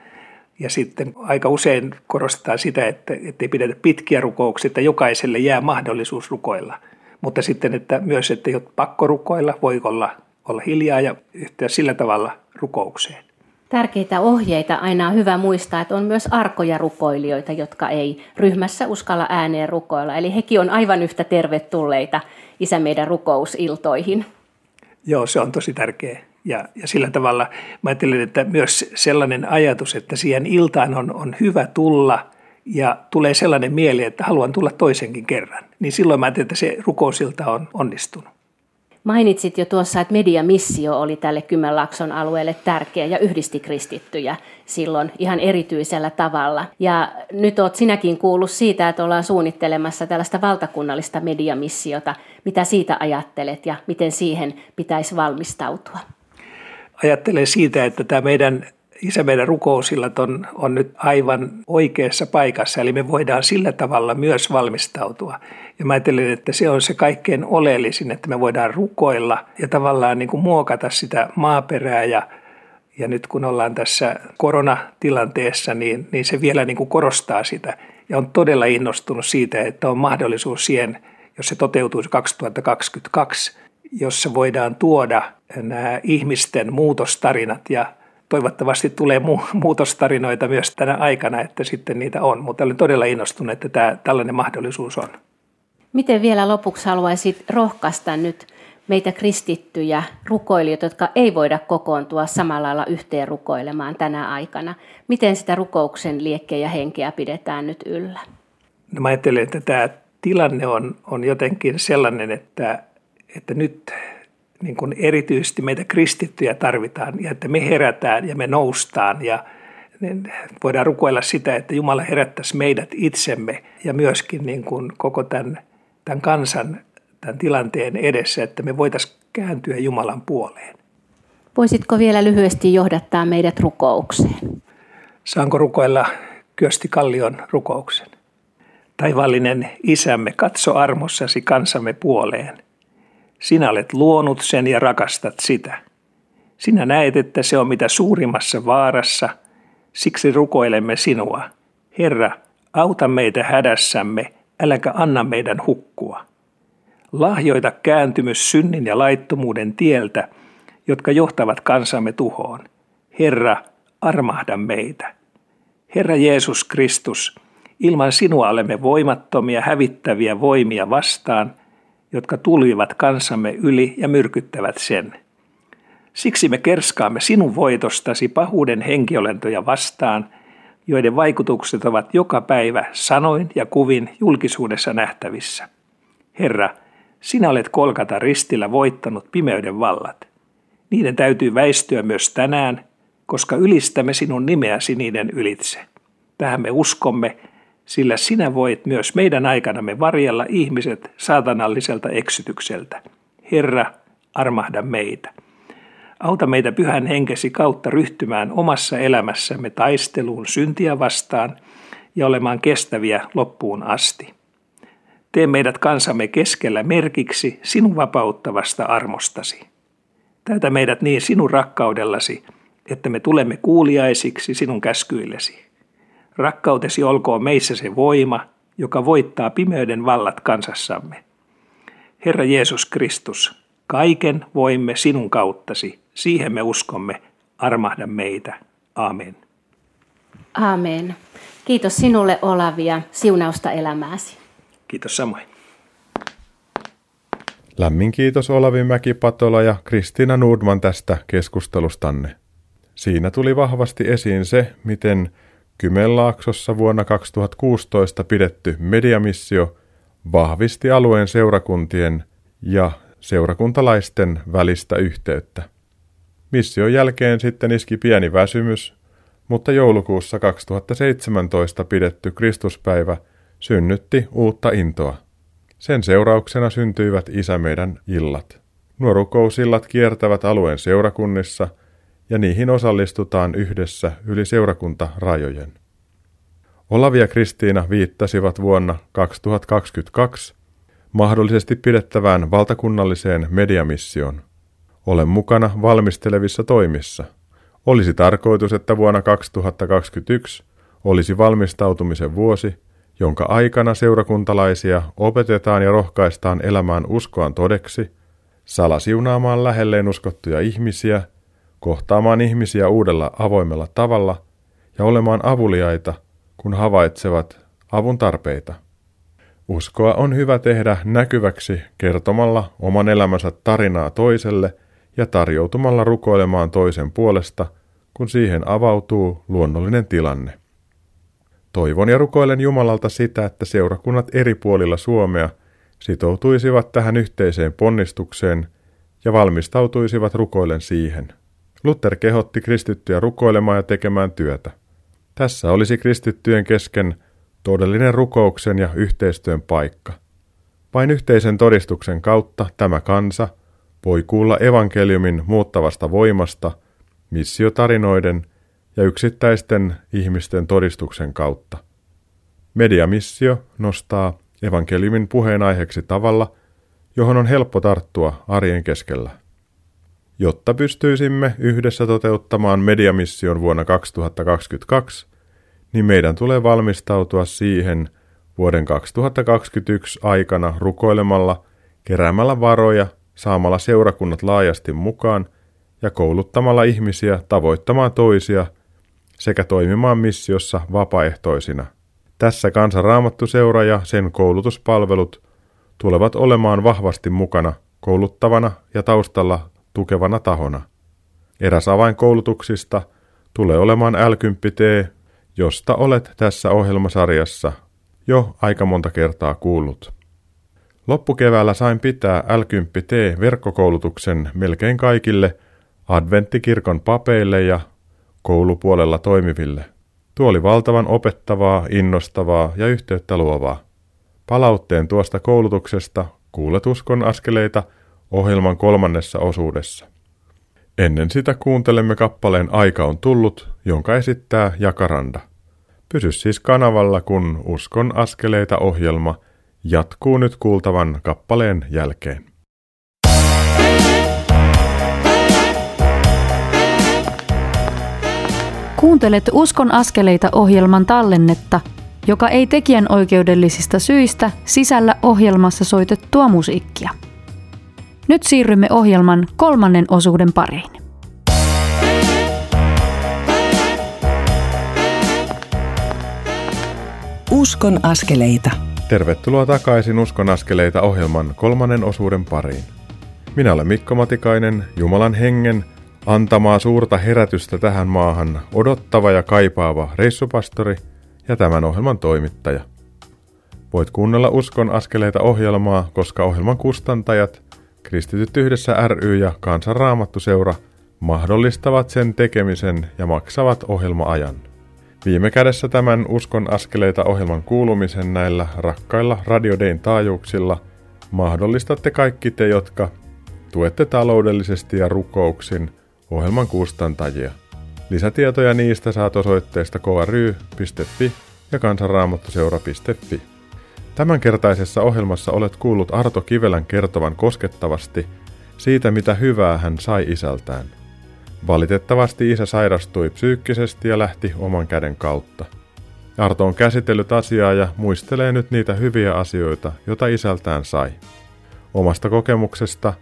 Ja sitten aika usein korostetaan sitä, että ei pidetä pitkiä rukouksia, että jokaiselle jää mahdollisuus rukoilla. Mutta sitten, että myös, että ei ole pakko rukoilla, voi olla, olla hiljaa ja yhtyä sillä tavalla rukoukseen tärkeitä ohjeita aina on hyvä muistaa, että on myös arkoja rukoilijoita, jotka ei ryhmässä uskalla ääneen rukoilla. Eli hekin on aivan yhtä tervetulleita Isä meidän rukousiltoihin. Joo, se on tosi tärkeä. Ja, ja sillä tavalla mä ajattelen, että myös sellainen ajatus, että siihen iltaan on, on hyvä tulla ja tulee sellainen mieli, että haluan tulla toisenkin kerran. Niin silloin mä ajattelen, että se rukousilta on onnistunut. Mainitsit jo tuossa, että mediamissio oli tälle Kymenlaakson alueelle tärkeä ja yhdisti kristittyjä silloin ihan erityisellä tavalla. Ja nyt oot sinäkin kuullut siitä, että ollaan suunnittelemassa tällaista valtakunnallista mediamissiota. Mitä siitä ajattelet ja miten siihen pitäisi valmistautua? Ajattelen siitä, että tämä meidän Isä meidän rukousillat on, on nyt aivan oikeassa paikassa, eli me voidaan sillä tavalla myös valmistautua. Ja mä ajattelen, että se on se kaikkein oleellisin, että me voidaan rukoilla ja tavallaan niin kuin muokata sitä maaperää ja ja nyt kun ollaan tässä koronatilanteessa, niin, niin se vielä niin kuin korostaa sitä. Ja on todella innostunut siitä, että on mahdollisuus siihen, jos se toteutuisi 2022, jossa voidaan tuoda nämä ihmisten muutostarinat ja toivottavasti tulee muutostarinoita myös tänä aikana, että sitten niitä on. Mutta olen todella innostunut, että tämä, tällainen mahdollisuus on. Miten vielä lopuksi haluaisit rohkaista nyt meitä kristittyjä rukoilijoita, jotka ei voida kokoontua samalla lailla yhteen rukoilemaan tänä aikana? Miten sitä rukouksen liekkejä ja henkeä pidetään nyt yllä? No mä ajattelen, että tämä tilanne on, on jotenkin sellainen, että, että nyt niin kuin erityisesti meitä kristittyjä tarvitaan ja että me herätään ja me noustaan ja niin voidaan rukoilla sitä, että Jumala herättäisi meidät itsemme ja myöskin niin kuin koko tämän, tämän kansan tämän tilanteen edessä, että me voitaisiin kääntyä Jumalan puoleen. Voisitko vielä lyhyesti johdattaa meidät rukoukseen? Saanko rukoilla Kyösti Kallion rukouksen? Taivallinen isämme, katso armossasi kansamme puoleen. Sinä olet luonut sen ja rakastat sitä. Sinä näet, että se on mitä suurimmassa vaarassa, siksi rukoilemme sinua. Herra, auta meitä hädässämme, äläkä anna meidän hukkua. Lahjoita kääntymys synnin ja laittomuuden tieltä, jotka johtavat kansamme tuhoon. Herra, armahda meitä. Herra Jeesus Kristus, ilman sinua olemme voimattomia hävittäviä voimia vastaan – jotka tulivat kansamme yli ja myrkyttävät sen. Siksi me kerskaamme sinun voitostasi pahuuden henkiolentoja vastaan, joiden vaikutukset ovat joka päivä sanoin ja kuvin julkisuudessa nähtävissä. Herra, sinä olet kolkata ristillä voittanut pimeyden vallat. Niiden täytyy väistyä myös tänään, koska ylistämme sinun nimeäsi niiden ylitse. Tähän me uskomme sillä sinä voit myös meidän aikanamme varjella ihmiset saatanalliselta eksytykseltä. Herra, armahda meitä. Auta meitä pyhän henkesi kautta ryhtymään omassa elämässämme taisteluun syntiä vastaan ja olemaan kestäviä loppuun asti. Tee meidät kansamme keskellä merkiksi sinun vapauttavasta armostasi. Täytä meidät niin sinun rakkaudellasi, että me tulemme kuuliaisiksi sinun käskyillesi. Rakkautesi olkoon meissä se voima, joka voittaa pimeyden vallat kansassamme. Herra Jeesus Kristus, kaiken voimme sinun kauttasi, siihen me uskomme, armahda meitä. Amen. Amen. Kiitos sinulle Olavi ja siunausta elämääsi. Kiitos samoin. Lämmin kiitos Olavi Mäki-Patola ja Kristiina Nordman tästä keskustelustanne. Siinä tuli vahvasti esiin se, miten Kymenlaaksossa vuonna 2016 pidetty mediamissio vahvisti alueen seurakuntien ja seurakuntalaisten välistä yhteyttä. Mission jälkeen sitten iski pieni väsymys, mutta joulukuussa 2017 pidetty Kristuspäivä synnytti uutta intoa. Sen seurauksena syntyivät Isä meidän illat. Nuo rukousillat kiertävät alueen seurakunnissa – ja niihin osallistutaan yhdessä yli seurakuntarajojen. Olavi ja Kristiina viittasivat vuonna 2022 mahdollisesti pidettävään valtakunnalliseen mediamissioon. Olen mukana valmistelevissa toimissa. Olisi tarkoitus, että vuonna 2021 olisi valmistautumisen vuosi, jonka aikana seurakuntalaisia opetetaan ja rohkaistaan elämään uskoaan todeksi, salasiunaamaan lähelleen uskottuja ihmisiä – kohtaamaan ihmisiä uudella avoimella tavalla ja olemaan avuliaita, kun havaitsevat avun tarpeita. Uskoa on hyvä tehdä näkyväksi kertomalla oman elämänsä tarinaa toiselle ja tarjoutumalla rukoilemaan toisen puolesta, kun siihen avautuu luonnollinen tilanne. Toivon ja rukoilen Jumalalta sitä, että seurakunnat eri puolilla Suomea sitoutuisivat tähän yhteiseen ponnistukseen ja valmistautuisivat rukoilen siihen. Luther kehotti kristittyjä rukoilemaan ja tekemään työtä. Tässä olisi kristittyjen kesken todellinen rukouksen ja yhteistyön paikka. Vain yhteisen todistuksen kautta tämä kansa voi kuulla evankeliumin muuttavasta voimasta, missiotarinoiden ja yksittäisten ihmisten todistuksen kautta. Mediamissio nostaa evankeliumin puheenaiheeksi tavalla, johon on helppo tarttua arjen keskellä. Jotta pystyisimme yhdessä toteuttamaan mediamission vuonna 2022, niin meidän tulee valmistautua siihen vuoden 2021 aikana rukoilemalla, keräämällä varoja, saamalla seurakunnat laajasti mukaan ja kouluttamalla ihmisiä tavoittamaan toisia sekä toimimaan missiossa vapaaehtoisina. Tässä kansanraamattuseura ja sen koulutuspalvelut tulevat olemaan vahvasti mukana kouluttavana ja taustalla tukevana tahona. Eräs avainkoulutuksista tulee olemaan l josta olet tässä ohjelmasarjassa jo aika monta kertaa kuullut. Loppukeväällä sain pitää l verkkokoulutuksen melkein kaikille adventtikirkon papeille ja koulupuolella toimiville. Tuo oli valtavan opettavaa, innostavaa ja yhteyttä luovaa. Palautteen tuosta koulutuksesta kuulet uskon askeleita ohjelman kolmannessa osuudessa. Ennen sitä kuuntelemme kappaleen Aika on tullut, jonka esittää Jakaranda. Pysy siis kanavalla, kun Uskon askeleita ohjelma jatkuu nyt kuultavan kappaleen jälkeen. Kuuntelet Uskon askeleita ohjelman tallennetta, joka ei tekijän oikeudellisista syistä sisällä ohjelmassa soitettua musiikkia. Nyt siirrymme ohjelman kolmannen osuuden pariin. Uskon askeleita. Tervetuloa takaisin Uskon askeleita ohjelman kolmannen osuuden pariin. Minä olen Mikko Matikainen, Jumalan hengen antamaa suurta herätystä tähän maahan odottava ja kaipaava reissupastori ja tämän ohjelman toimittaja. Voit kuunnella Uskon askeleita ohjelmaa, koska ohjelman kustantajat, Kristityt yhdessä ry ja Kansanraamattuseura mahdollistavat sen tekemisen ja maksavat ohjelmaajan. Viime kädessä tämän Uskon askeleita ohjelman kuulumisen näillä rakkailla radiodein taajuuksilla mahdollistatte kaikki te, jotka tuette taloudellisesti ja rukouksin ohjelman kustantajia. Lisätietoja niistä saat osoitteesta kry.fi ja kansanraamattuseura.fi. Tämänkertaisessa ohjelmassa olet kuullut Arto Kivelän kertovan koskettavasti siitä, mitä hyvää hän sai isältään. Valitettavasti isä sairastui psyykkisesti ja lähti oman käden kautta. Arto on käsitellyt asiaa ja muistelee nyt niitä hyviä asioita, joita isältään sai. Omasta kokemuksesta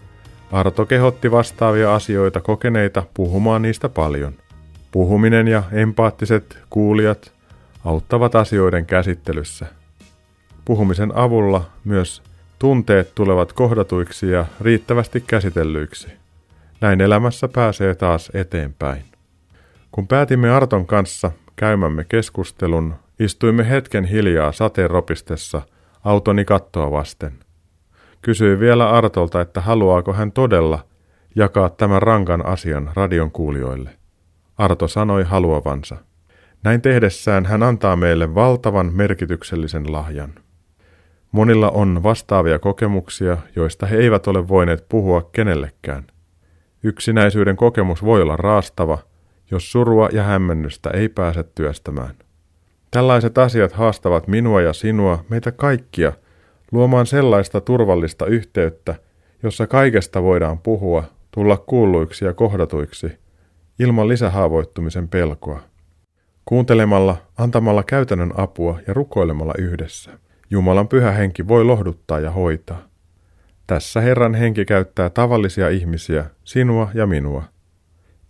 Arto kehotti vastaavia asioita kokeneita puhumaan niistä paljon. Puhuminen ja empaattiset kuulijat auttavat asioiden käsittelyssä – Puhumisen avulla myös tunteet tulevat kohdatuiksi ja riittävästi käsitellyiksi. Näin elämässä pääsee taas eteenpäin. Kun päätimme Arton kanssa käymämme keskustelun, istuimme hetken hiljaa sateen ropistessa autoni kattoa vasten. Kysyin vielä Artolta, että haluaako hän todella jakaa tämän rankan asian radion kuulijoille. Arto sanoi haluavansa. Näin tehdessään hän antaa meille valtavan merkityksellisen lahjan. Monilla on vastaavia kokemuksia, joista he eivät ole voineet puhua kenellekään. Yksinäisyyden kokemus voi olla raastava, jos surua ja hämmennystä ei pääse työstämään. Tällaiset asiat haastavat minua ja sinua, meitä kaikkia, luomaan sellaista turvallista yhteyttä, jossa kaikesta voidaan puhua, tulla kuulluiksi ja kohdatuiksi, ilman lisähaavoittumisen pelkoa. Kuuntelemalla, antamalla käytännön apua ja rukoilemalla yhdessä. Jumalan pyhä henki voi lohduttaa ja hoitaa. Tässä Herran henki käyttää tavallisia ihmisiä, sinua ja minua.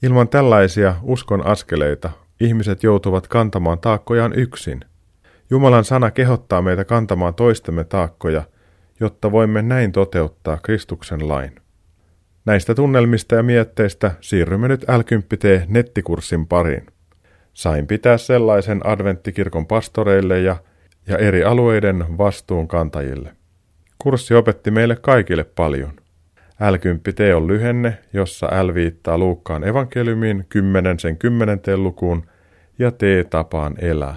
Ilman tällaisia uskon askeleita ihmiset joutuvat kantamaan taakkojaan yksin. Jumalan sana kehottaa meitä kantamaan toistemme taakkoja, jotta voimme näin toteuttaa Kristuksen lain. Näistä tunnelmista ja mietteistä siirrymme nyt l nettikurssin pariin. Sain pitää sellaisen adventtikirkon pastoreille ja, ja eri alueiden vastuunkantajille. Kurssi opetti meille kaikille paljon. L10T on lyhenne, jossa L viittaa Luukkaan evankeliumiin 10 sen 10 lukuun ja T tapaan elää.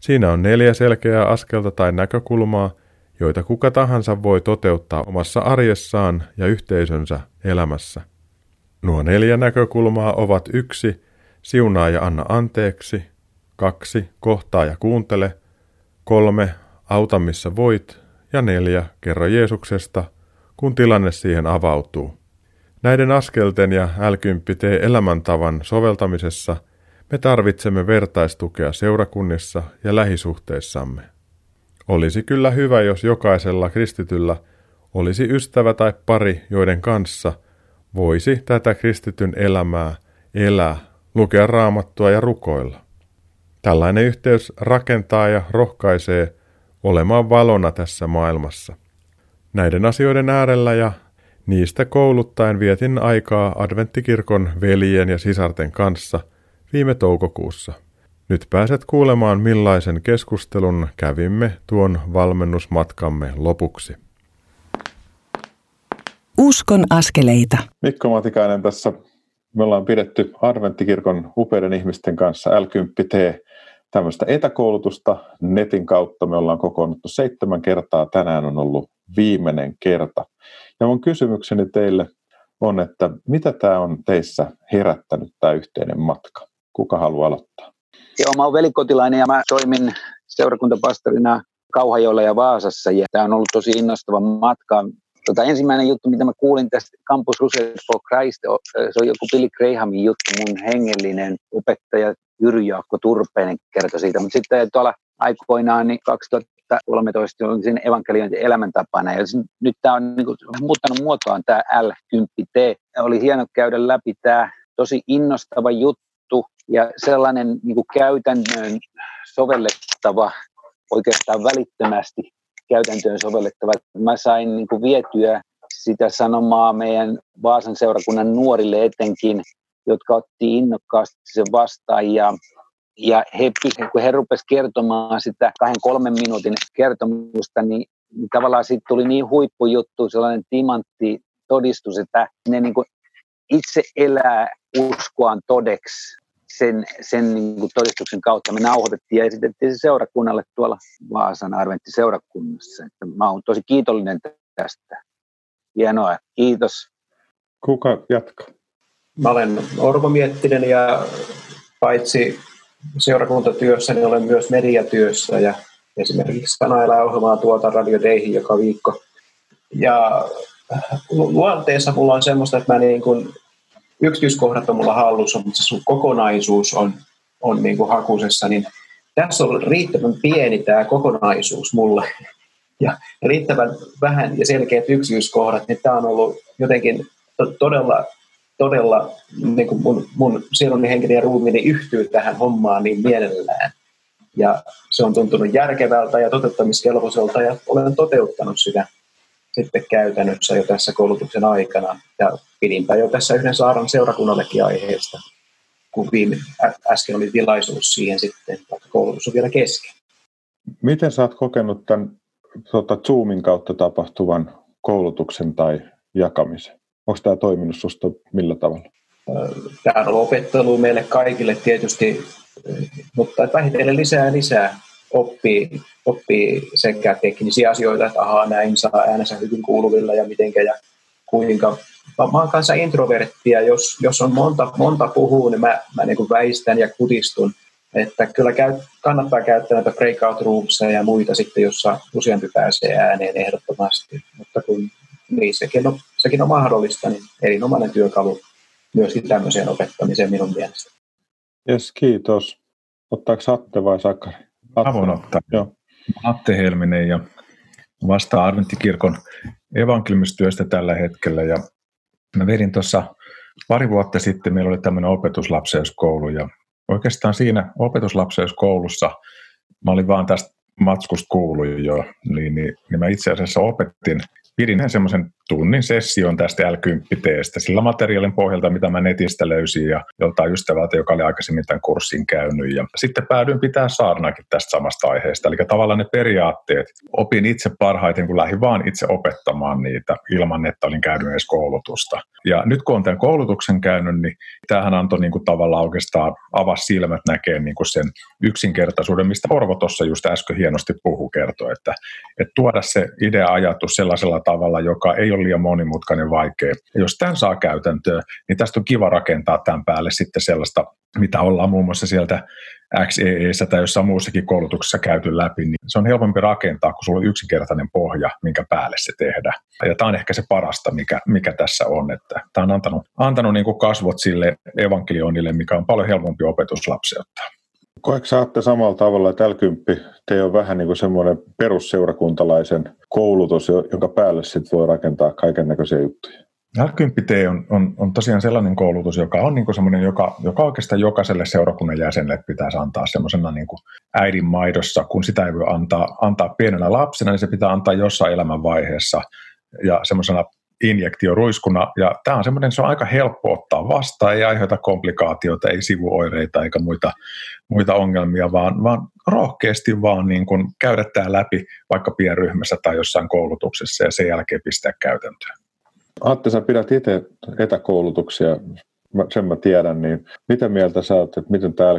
Siinä on neljä selkeää askelta tai näkökulmaa, joita kuka tahansa voi toteuttaa omassa arjessaan ja yhteisönsä elämässä. Nuo neljä näkökulmaa ovat yksi, siunaa ja anna anteeksi, kaksi, kohtaa ja kuuntele, kolme, auta missä voit, ja neljä, kerro Jeesuksesta, kun tilanne siihen avautuu. Näiden askelten ja l elämäntavan soveltamisessa me tarvitsemme vertaistukea seurakunnissa ja lähisuhteissamme. Olisi kyllä hyvä, jos jokaisella kristityllä olisi ystävä tai pari, joiden kanssa voisi tätä kristityn elämää elää, lukea raamattua ja rukoilla. Tällainen yhteys rakentaa ja rohkaisee olemaan valona tässä maailmassa. Näiden asioiden äärellä ja niistä kouluttaen vietin aikaa adventtikirkon veljen ja sisarten kanssa viime toukokuussa. Nyt pääset kuulemaan millaisen keskustelun kävimme tuon valmennusmatkamme lopuksi. Uskon askeleita. Mikko Matikainen tässä. Me ollaan pidetty Adventtikirkon upeiden ihmisten kanssa L10T tämmöistä etäkoulutusta netin kautta. Me ollaan kokoonnuttu seitsemän kertaa. Tänään on ollut viimeinen kerta. Ja mun kysymykseni teille on, että mitä tämä on teissä herättänyt tämä yhteinen matka? Kuka haluaa aloittaa? Joo, mä oon velikotilainen ja mä toimin seurakuntapastorina Kauhajoella ja Vaasassa ja tämä on ollut tosi innostava matka. Tota, ensimmäinen juttu, mitä mä kuulin tästä Campus Crusade for Christ, se on joku Billy Grahamin juttu, mun hengellinen opettaja Jyry Jaakko Turpeinen kertoi siitä. Mutta sitten tuolla aikoinaan niin 2013 oli siinä evankeliointi elämäntapana. Ja nyt tämä on niin kuin, muuttanut muotoaan tämä L10T. Oli hieno käydä läpi tämä tosi innostava juttu ja sellainen niin kuin käytännön sovellettava, oikeastaan välittömästi käytäntöön sovellettava. Mä sain niin kuin vietyä sitä sanomaa meidän Vaasan seurakunnan nuorille etenkin, jotka otti innokkaasti sen vastaan ja, ja he, kun he rupesivat kertomaan sitä kahden kolmen minuutin kertomusta, niin, tavallaan siitä tuli niin huippujuttu, sellainen timantti todistus, että ne niin kuin itse elää uskoaan todeksi sen, sen niin kuin todistuksen kautta. Me nauhoitettiin ja esitettiin se seurakunnalle tuolla Vaasan Arventti-seurakunnassa. Että mä oon tosi kiitollinen tästä. Hienoa, kiitos. Kuka jatkaa? Mä olen Orvo Miettinen ja paitsi seurakuntatyössä, niin olen myös mediatyössä ja esimerkiksi Kanailla ohjelmaa tuota Radio Dayhin joka viikko. Ja luonteessa mulla on semmoista, että mä niin kuin, yksityiskohdat on mulla hallussa, mutta se sun kokonaisuus on, on niin kuin hakusessa, niin tässä on riittävän pieni tämä kokonaisuus mulle ja riittävän vähän ja selkeät yksityiskohdat, niin tämä on ollut jotenkin todella todella niin kuin mun, mun sieluni henkinen ja ruumiini yhtyy tähän hommaan niin mielellään. Ja se on tuntunut järkevältä ja toteuttamiskelpoiselta ja olen toteuttanut sitä sitten käytännössä jo tässä koulutuksen aikana. Ja pidinpä jo tässä yhden saaran seurakunnallekin aiheesta, kun viime, äsken oli tilaisuus siihen sitten, että koulutus on vielä kesken. Miten sä oot kokenut tämän tuota, Zoomin kautta tapahtuvan koulutuksen tai jakamisen? Onko tämä toiminut sinusta millä tavalla? Tämä on opettelu meille kaikille tietysti, mutta vähitellen lisää lisää oppii, oppii sekä teknisiä asioita, että ahaa, näin saa äänensä hyvin kuuluvilla ja mitenkä ja kuinka. Mä oon kanssa introverttia, jos, jos on monta, monta puhuu, niin mä, mä niin väistän ja kutistun. Että kyllä käy, kannattaa käyttää näitä breakout roomsia ja muita sitten, jossa useampi pääsee ääneen ehdottomasti. Mutta kun sekin on, sekin on mahdollista, niin erinomainen työkalu myöskin tämmöiseen opettamiseen minun mielestä. Jes, kiitos. Ottaako Atte vai Sakari? Atte. voin ottaa. Joo. Atte Helminen ja vastaan Arventtikirkon evankeliumistyöstä tällä hetkellä. Ja mä vedin tuossa pari vuotta sitten, meillä oli tämmöinen opetuslapseuskoulu ja oikeastaan siinä opetuslapseuskoulussa mä olin vaan tästä matskusta kuullut jo, niin, niin, niin mä itse asiassa opetin pidin semmoisen tunnin session tästä l teestä sillä materiaalin pohjalta, mitä mä netistä löysin ja joltain ystävältä, joka oli aikaisemmin tämän kurssin käynyt. Ja sitten päädyin pitää saarnaakin tästä samasta aiheesta. Eli tavallaan ne periaatteet opin itse parhaiten, kun lähdin vaan itse opettamaan niitä ilman, että olin käynyt edes koulutusta. Ja nyt kun olen tämän koulutuksen käynyt, niin tämähän antoi niin kuin tavallaan oikeastaan avas silmät näkee niin kuin sen yksinkertaisuuden, mistä Orvo tuossa just äsken hienosti puhu kertoi, että, että tuoda se idea-ajatus sellaisella tavalla, joka ei ole liian monimutkainen vaikea. Ja jos tämän saa käytäntöön, niin tästä on kiva rakentaa tämän päälle sitten sellaista, mitä ollaan muun muassa sieltä XEEssä tai jossain muussakin koulutuksessa käyty läpi, niin se on helpompi rakentaa, kun sulla on yksinkertainen pohja, minkä päälle se tehdä. Ja tämä on ehkä se parasta, mikä, mikä tässä on, että tämä on antanut, antanut niin kuin kasvot sille evankelionille, mikä on paljon helpompi opetus lapseuttaa. Koetko saatte samalla tavalla, että l te on vähän niin kuin semmoinen perusseurakuntalaisen koulutus, jonka päälle sit voi rakentaa kaiken näköisiä juttuja? L10T on, on, on tosiaan sellainen koulutus, joka on niin semmoinen, joka, joka oikeastaan jokaiselle seurakunnan jäsenelle pitäisi antaa semmoisena niin äidin maidossa. Kun sitä ei voi antaa, antaa pienenä lapsena, niin se pitää antaa jossain elämänvaiheessa ja semmoisena injektioruiskuna. Ja tämä on semmoinen, se on aika helppo ottaa vastaan, ei aiheuta komplikaatioita, ei sivuoireita eikä muita, muita ongelmia, vaan, vaan rohkeasti vaan niin kuin käydä tämä läpi vaikka pienryhmässä tai jossain koulutuksessa ja sen jälkeen pistää käytäntöön. Atte, sä pidät itse etäkoulutuksia, sen mä tiedän, niin mitä mieltä sä oot, että miten tämä l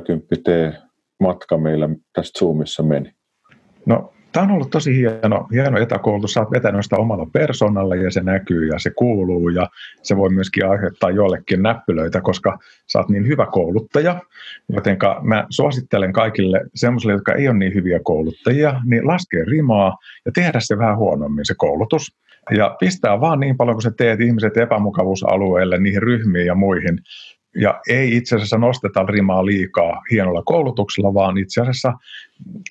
matka meillä tästä Zoomissa meni? No Tämä on ollut tosi hieno, hieno etäkoulutus. Sä oot vetänyt sitä omalla persoonalla ja se näkyy ja se kuuluu ja se voi myöskin aiheuttaa jollekin näppylöitä, koska sä oot niin hyvä kouluttaja. Joten mä suosittelen kaikille semmoisille, jotka ei ole niin hyviä kouluttajia, niin laskee rimaa ja tehdä se vähän huonommin se koulutus. Ja pistää vaan niin paljon, kun sä teet ihmiset epämukavuusalueelle, niihin ryhmiin ja muihin, ja ei itse asiassa nosteta rimaa liikaa hienolla koulutuksella, vaan itse asiassa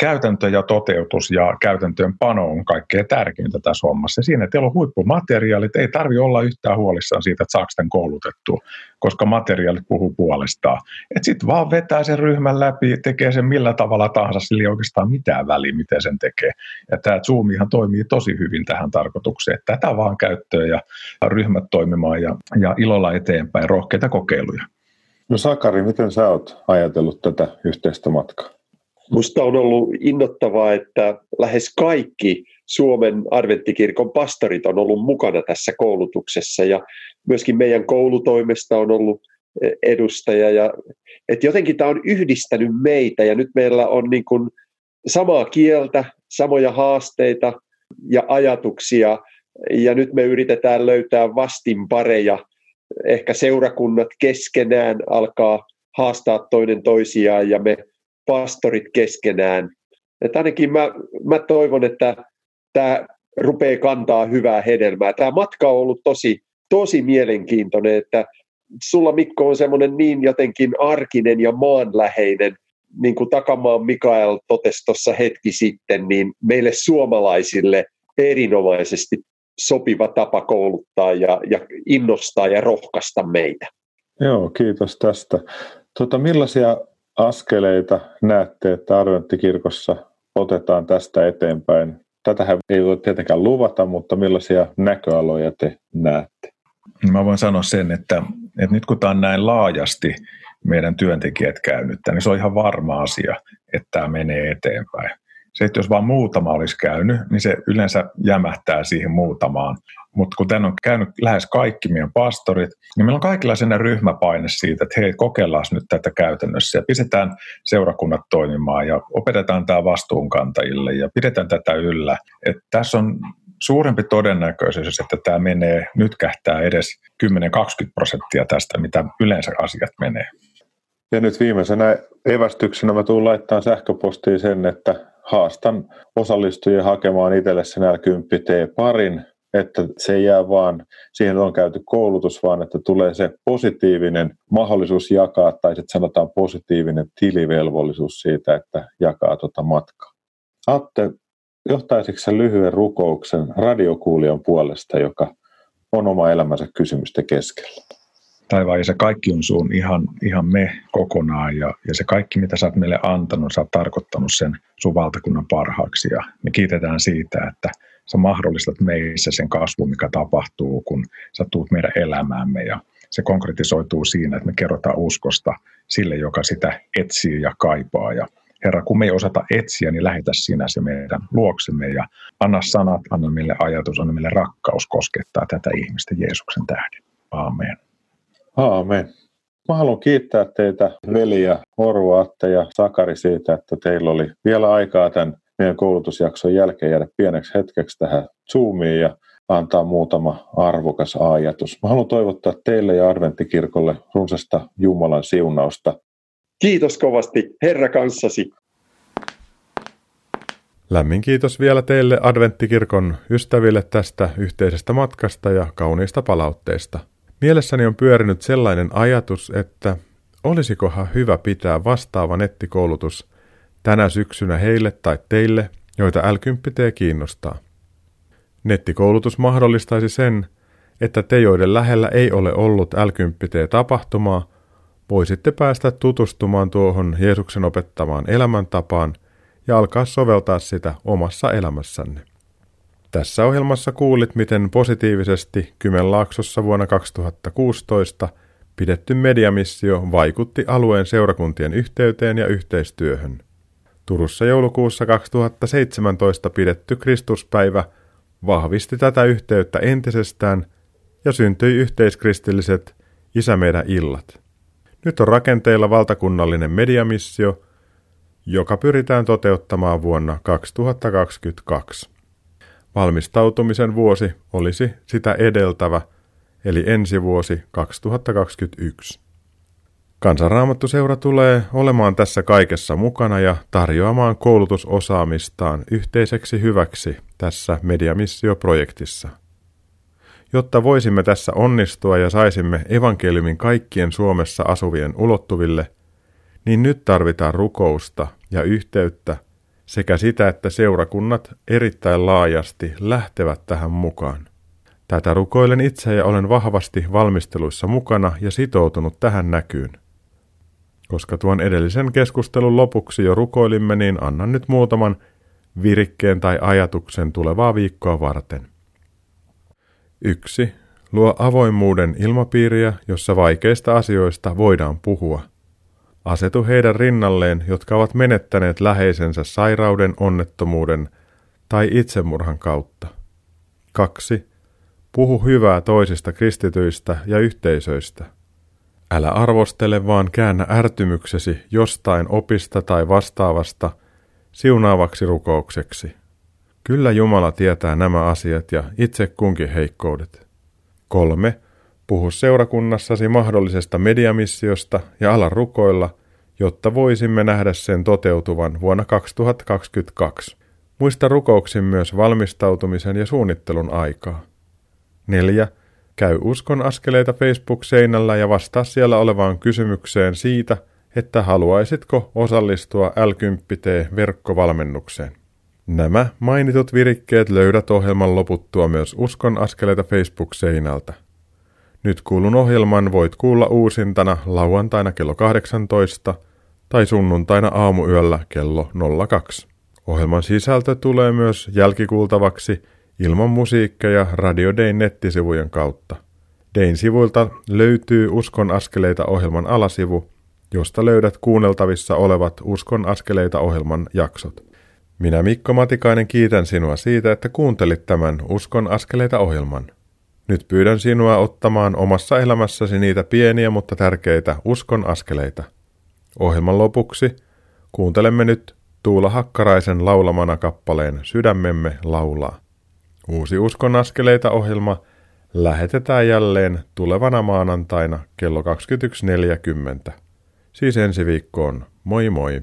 käytäntö ja toteutus ja käytäntöön pano on kaikkein tärkeintä tässä hommassa. Ja siinä teillä on huippumateriaalit, ei tarvi olla yhtään huolissaan siitä, että saako tämän koulutettua, koska materiaalit puhuu puolestaan. Että sitten vaan vetää sen ryhmän läpi, tekee sen millä tavalla tahansa, sillä ei oikeastaan mitään väliä, miten sen tekee. Ja tämä Zoomihan toimii tosi hyvin tähän tarkoitukseen, että tätä vaan käyttöön ja ryhmät toimimaan ja, ja ilolla eteenpäin, rohkeita kokeiluja. No Sakari, miten sä oot ajatellut tätä yhteistä matkaa? Musta on ollut innoittavaa, että lähes kaikki Suomen adventtikirkon pastorit on ollut mukana tässä koulutuksessa ja myöskin meidän koulutoimesta on ollut e, edustaja. Ja, et jotenkin tämä on yhdistänyt meitä ja nyt meillä on niin kuin samaa kieltä, samoja haasteita ja ajatuksia ja nyt me yritetään löytää vastinpareja. Ehkä seurakunnat keskenään alkaa haastaa toinen toisiaan ja me pastorit keskenään. Että ainakin mä, mä toivon, että tämä rupeaa kantaa hyvää hedelmää. Tämä matka on ollut tosi, tosi mielenkiintoinen, että sulla Mikko on semmoinen niin jotenkin arkinen ja maanläheinen, niin kuin Takamaan Mikael totesi tuossa hetki sitten, niin meille suomalaisille erinomaisesti sopiva tapa kouluttaa ja, ja innostaa ja rohkaista meitä. Joo, kiitos tästä. Tuota, millaisia askeleita näette, että adventtikirkossa otetaan tästä eteenpäin? Tätähän ei voi tietenkään luvata, mutta millaisia näköaloja te näette? Mä voin sanoa sen, että, että nyt kun tämä on näin laajasti meidän työntekijät käynyt, niin se on ihan varma asia, että tämä menee eteenpäin. Se, että jos vain muutama olisi käynyt, niin se yleensä jämähtää siihen muutamaan. Mutta kun tämän on käynyt lähes kaikki meidän pastorit, niin meillä on kaikilla sen ryhmäpaine siitä, että hei, kokeillaan nyt tätä käytännössä ja pistetään seurakunnat toimimaan ja opetetaan tämä vastuunkantajille ja pidetään tätä yllä. Et tässä on suurempi todennäköisyys, että tämä menee, nyt kähtää edes 10-20 prosenttia tästä, mitä yleensä asiat menee. Ja nyt viimeisenä evästyksenä mä tulen laittamaan sähköpostiin sen, että haastan osallistujia hakemaan itselle sen L10T-parin, että se ei jää vaan, siihen on käyty koulutus, vaan että tulee se positiivinen mahdollisuus jakaa, tai sitten sanotaan positiivinen tilivelvollisuus siitä, että jakaa tuota matkaa. Atte, johtaisitko lyhyen rukouksen radiokuulijan puolesta, joka on oma elämänsä kysymysten keskellä? Taivaan ja se kaikki on sun ihan, ihan me kokonaan ja, ja se kaikki mitä sä oot meille antanut, sä oot tarkoittanut sen sun valtakunnan parhaaksi ja me kiitetään siitä, että sä mahdollistat meissä sen kasvun, mikä tapahtuu, kun sä tuut meidän elämäämme ja se konkretisoituu siinä, että me kerrotaan uskosta sille, joka sitä etsii ja kaipaa. Ja Herra, kun me ei osata etsiä, niin lähetä sinä se meidän luoksemme ja anna sanat, anna meille ajatus, anna meille rakkaus koskettaa tätä ihmistä Jeesuksen tähden. Aamen. Aamen. Mä haluan kiittää teitä, veli ja Orvo, Atte ja Sakari siitä, että teillä oli vielä aikaa tämän meidän koulutusjakson jälkeen jäädä pieneksi hetkeksi tähän Zoomiin ja antaa muutama arvokas ajatus. Mä haluan toivottaa teille ja Adventtikirkolle runsasta Jumalan siunausta. Kiitos kovasti, Herra kanssasi. Lämmin kiitos vielä teille Adventtikirkon ystäville tästä yhteisestä matkasta ja kauniista palautteista. Mielessäni on pyörinyt sellainen ajatus, että olisikohan hyvä pitää vastaava nettikoulutus tänä syksynä heille tai teille, joita l kiinnostaa. Nettikoulutus mahdollistaisi sen, että te, joiden lähellä ei ole ollut l tapahtumaa voisitte päästä tutustumaan tuohon Jeesuksen opettamaan elämäntapaan ja alkaa soveltaa sitä omassa elämässänne. Tässä ohjelmassa kuulit, miten positiivisesti Kymenlaaksossa vuonna 2016 pidetty mediamissio vaikutti alueen seurakuntien yhteyteen ja yhteistyöhön. Turussa joulukuussa 2017 pidetty Kristuspäivä vahvisti tätä yhteyttä entisestään ja syntyi yhteiskristilliset Isä meidän illat. Nyt on rakenteilla valtakunnallinen mediamissio, joka pyritään toteuttamaan vuonna 2022. Valmistautumisen vuosi olisi sitä edeltävä, eli ensi vuosi 2021. Kansanraamattuseura tulee olemaan tässä kaikessa mukana ja tarjoamaan koulutusosaamistaan yhteiseksi hyväksi tässä Mediamissio-projektissa. Jotta voisimme tässä onnistua ja saisimme evankeliumin kaikkien Suomessa asuvien ulottuville, niin nyt tarvitaan rukousta ja yhteyttä sekä sitä, että seurakunnat erittäin laajasti lähtevät tähän mukaan. Tätä rukoilen itse ja olen vahvasti valmisteluissa mukana ja sitoutunut tähän näkyyn. Koska tuon edellisen keskustelun lopuksi jo rukoilimme, niin annan nyt muutaman virikkeen tai ajatuksen tulevaa viikkoa varten. 1. Luo avoimuuden ilmapiiriä, jossa vaikeista asioista voidaan puhua. Asetu heidän rinnalleen, jotka ovat menettäneet läheisensä sairauden, onnettomuuden tai itsemurhan kautta. 2. Puhu hyvää toisista kristityistä ja yhteisöistä. Älä arvostele, vaan käännä ärtymyksesi jostain opista tai vastaavasta siunaavaksi rukoukseksi. Kyllä Jumala tietää nämä asiat ja itse kunkin heikkoudet. 3. Puhu seurakunnassasi mahdollisesta mediamissiosta ja ala rukoilla, jotta voisimme nähdä sen toteutuvan vuonna 2022. Muista rukouksin myös valmistautumisen ja suunnittelun aikaa. 4. Käy uskon askeleita Facebook-seinällä ja vastaa siellä olevaan kysymykseen siitä, että haluaisitko osallistua l verkkovalmennukseen. Nämä mainitut virikkeet löydät ohjelman loputtua myös Uskon askeleita Facebook-seinältä. Nyt kuulun ohjelman voit kuulla uusintana lauantaina kello 18 tai sunnuntaina aamuyöllä kello 02. Ohjelman sisältö tulee myös jälkikuultavaksi ilman musiikkeja Radio Dayn nettisivujen kautta. Dayn sivuilta löytyy Uskon askeleita ohjelman alasivu, josta löydät kuunneltavissa olevat Uskon askeleita ohjelman jaksot. Minä Mikko Matikainen kiitän sinua siitä, että kuuntelit tämän Uskon askeleita ohjelman. Nyt pyydän sinua ottamaan omassa elämässäsi niitä pieniä, mutta tärkeitä uskon askeleita. Ohjelman lopuksi kuuntelemme nyt Tuula Hakkaraisen laulamana kappaleen Sydämemme laulaa. Uusi Uskon askeleita ohjelma lähetetään jälleen tulevana maanantaina kello 21.40. Siis ensi viikkoon. Moi moi!